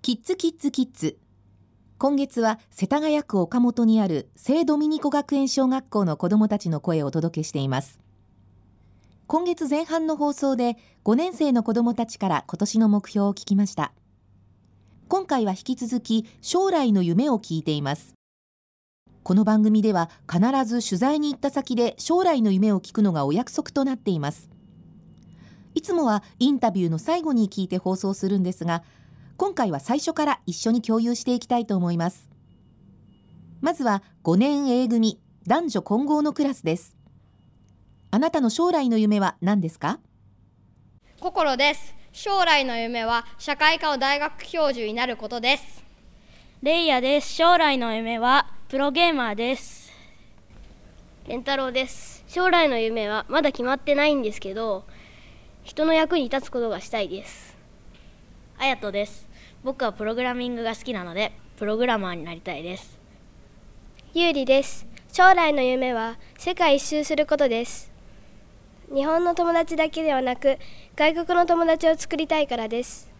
キッズキッズキッズ。今月は世田谷区岡本にある聖ドミニコ学園小学校の子どもたちの声をお届けしています。今月前半の放送で5年生の子どもたちから今年の目標を聞きました。今回は引き続き将来の夢を聞いています。この番組では必ず取材に行った先で将来の夢を聞くのがお約束となっています。いつもはインタビューの最後に聞いて放送するんですが今回は最初から一緒に共有していきたいと思います。まずは5年 A 組男女混合のクラスです。あなたの将来の夢は何ですか？心です。将来の夢は社会科の大学教授になることです。レイヤです。将来の夢はプロゲーマーです。健太郎です。将来の夢はまだ決まってないんですけど人の役に立つことがしたいです。あやとです僕はプログラミングが好きなのでプログラマーになりたいです。ゆうりです。将来の夢は世界一周することです。日本の友達だけではなく外国の友達を作りたいからです。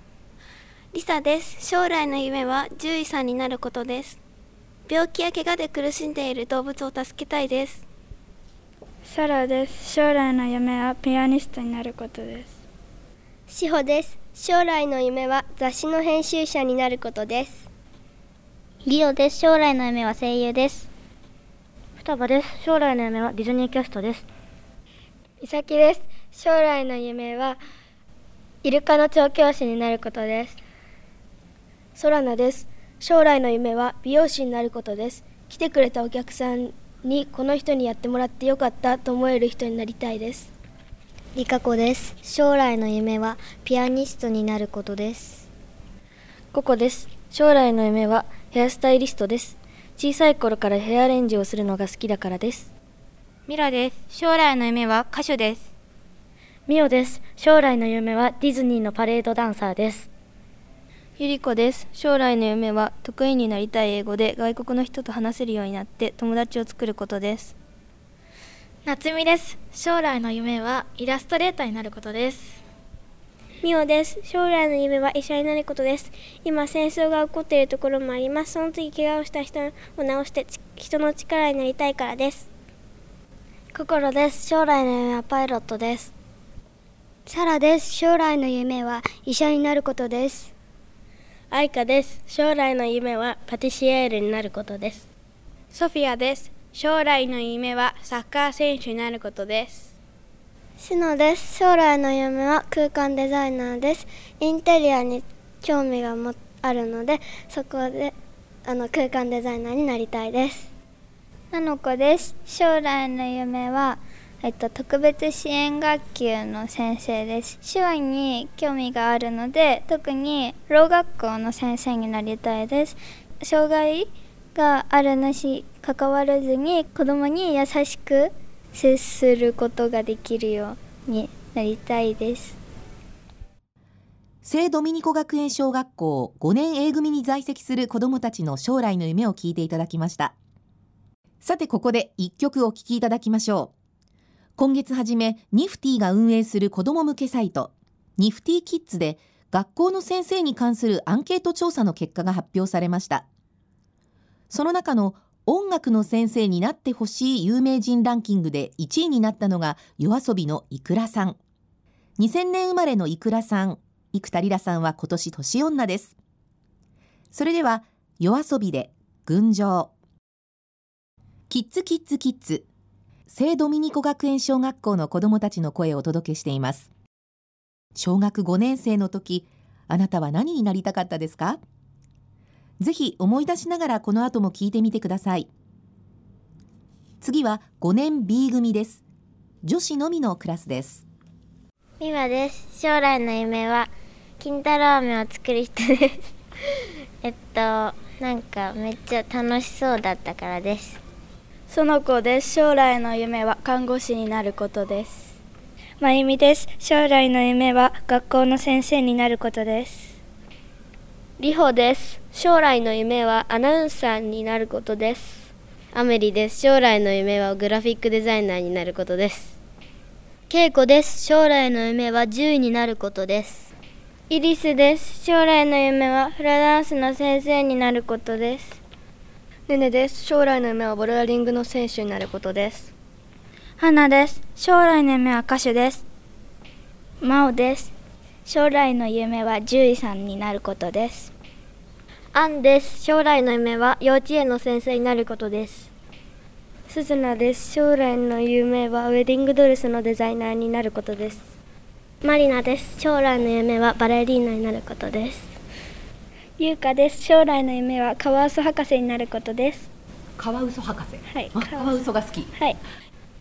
リサです。将来の夢は獣医さんになることです。病気や怪我で苦しんでいる動物を助けたいです。サラです。将来の夢はピアニストになることです。しほです将来の夢は雑誌の編集者になることです。リオです。将来の夢は声優です。双葉です。将来の夢はディズニーキャストです。いさきです。将来の夢はイルカの調教師になることです。ソラナです。将来の夢は美容師になることです。来てくれたお客さんにこの人にやってもらってよかったと思える人になりたいですリカ子です。将来の夢はピアニストになることです。ココです。将来の夢はヘアスタイリストです。小さい頃からヘアアレンジをするのが好きだからです。ミラです。将来の夢は歌手です。ミオです。将来の夢はディズニーのパレードダンサーです。ゆりこです。将来の夢は得意になりたい英語で外国の人と話せるようになって友達を作ることです夏美です。将来の夢はイラストレーターになることです。みおです。将来の夢は医者になることです。今戦争が起こっているところもあります。その時怪我をした人を治して人の力になりたいからです。心です。将来の夢はパイロットです。サラです。将来の夢は医者になることです。愛花です。将来の夢はパティシエールになることです。ソフィアです将来の夢はサッカー選手になることです。シノです。将来の夢は空間デザイナーです。インテリアに興味がもあるのでそこであの空間デザイナーになりたいです。なのこです。将来の夢はえっと、特別支援学級の先生です。手話に興味があるので特にろう学校の先生になりたいです。障害があるなし関わらずに子どもに優しく接することができるようになりたいです。聖ドミニコ学園小学校5年 A 組に在籍する子どもたちの将来の夢を聞いていただきました。さてここで1曲お聴きいただきましょう。今月初めニフティが運営する子ども向けサイトニフティキッズで学校の先生に関するアンケート調査の結果が発表されました。その中の音楽の先生になってほしい有名人ランキングで1位になったのが夜遊びのいくらさん。2000年生まれのいくらさん生田リラさんは今年年女です。それでは夜遊びで群青。キッズキッズキッズ。聖ドミニコ学園小学校の子どもたちの声をお届けしています。小学5年生の時あなたは何になりたかったですか？ぜひ思い出しながらこの後も聞いてみてください。次は5年 B 組です。女子のみのクラスです。みわです。将来の夢は金太郎飴を作る人です。えっとなんかめっちゃ楽しそうだったからです。その子です。将来の夢は看護師になることです。まゆみです。将来の夢は学校の先生になることですりほです。将来の夢はアナウンサーになることです。アメリです。将来の夢はグラフィックデザイナーになることです。けいこです。将来の夢は獣医になることです。イリスです。将来の夢はフラダンスの先生になることです。ねねです。将来の夢はボルダリングの選手になることです。花です。将来の夢は歌手です。真央です将来の夢は獣医さんになることです。アンです。将来の夢は幼稚園の先生になることです。すずなです。将来の夢はウェディングドレスのデザイナーになることです。マリナです。将来の夢はバレリーナになることです。ゆうかです。将来の夢はカワウソ博士になることです。カワウソ博士？はい。カワウソ。が好き。はい。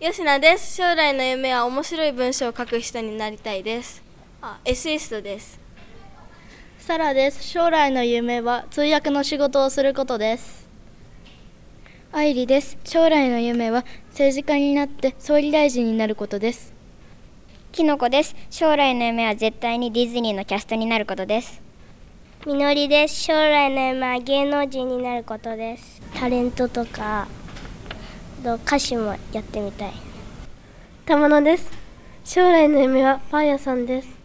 吉野です。将来の夢は面白い文章を書く人になりたいですあエッセイストです。サラです。将来の夢は通訳の仕事をすることです。愛理です。将来の夢は政治家になって総理大臣になることです。きのこです。将来の夢は絶対にディズニーのキャストになることです。みのりです。将来の夢は芸能人になることです。タレントとか歌手もやってみたい。玉野です。将来の夢はパン屋さんです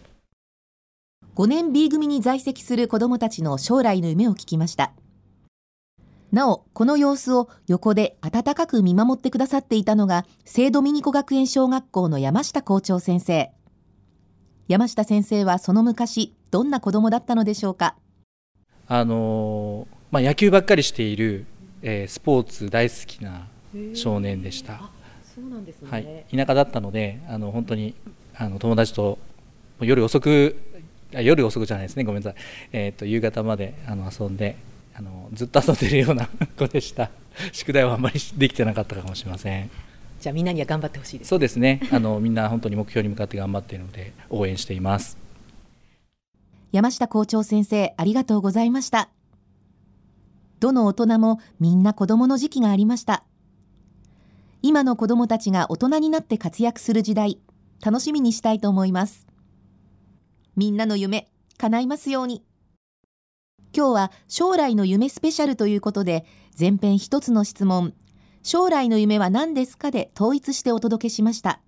5年 B 組に在籍する子どもたちの将来の夢を聞きました。なおこの様子を横で温かく見守ってくださっていたのが聖ドミニコ学園小学校の山下校長先生。山下先生はその昔どんな子供だったのでしょうか？あのまあ、野球ばっかりしている、えー、スポーツ大好きな少年でした。そうなんですね、はい、田舎だったのであの本当にあの友達と夜遅くあ夜遅くじゃないですね。ごめんなさい、えーと、夕方まであの遊んであのずっと遊んでるような 子でした。宿題はあんまりできてなかったかもしれません。じゃあみんなには頑張ってほしいです、ね、そうですね。あのみんな本当に目標に向かって頑張っているので応援しています。山下校長先生ありがとうございました。どの大人もみんな子供の時期がありました。今の子供たちが大人になって活躍する時代楽しみにしたいと思いますみんなの夢叶いますように。今日は将来の夢スペシャルということで前編一つの質問。将来の夢は何ですかで統一してお届けしました。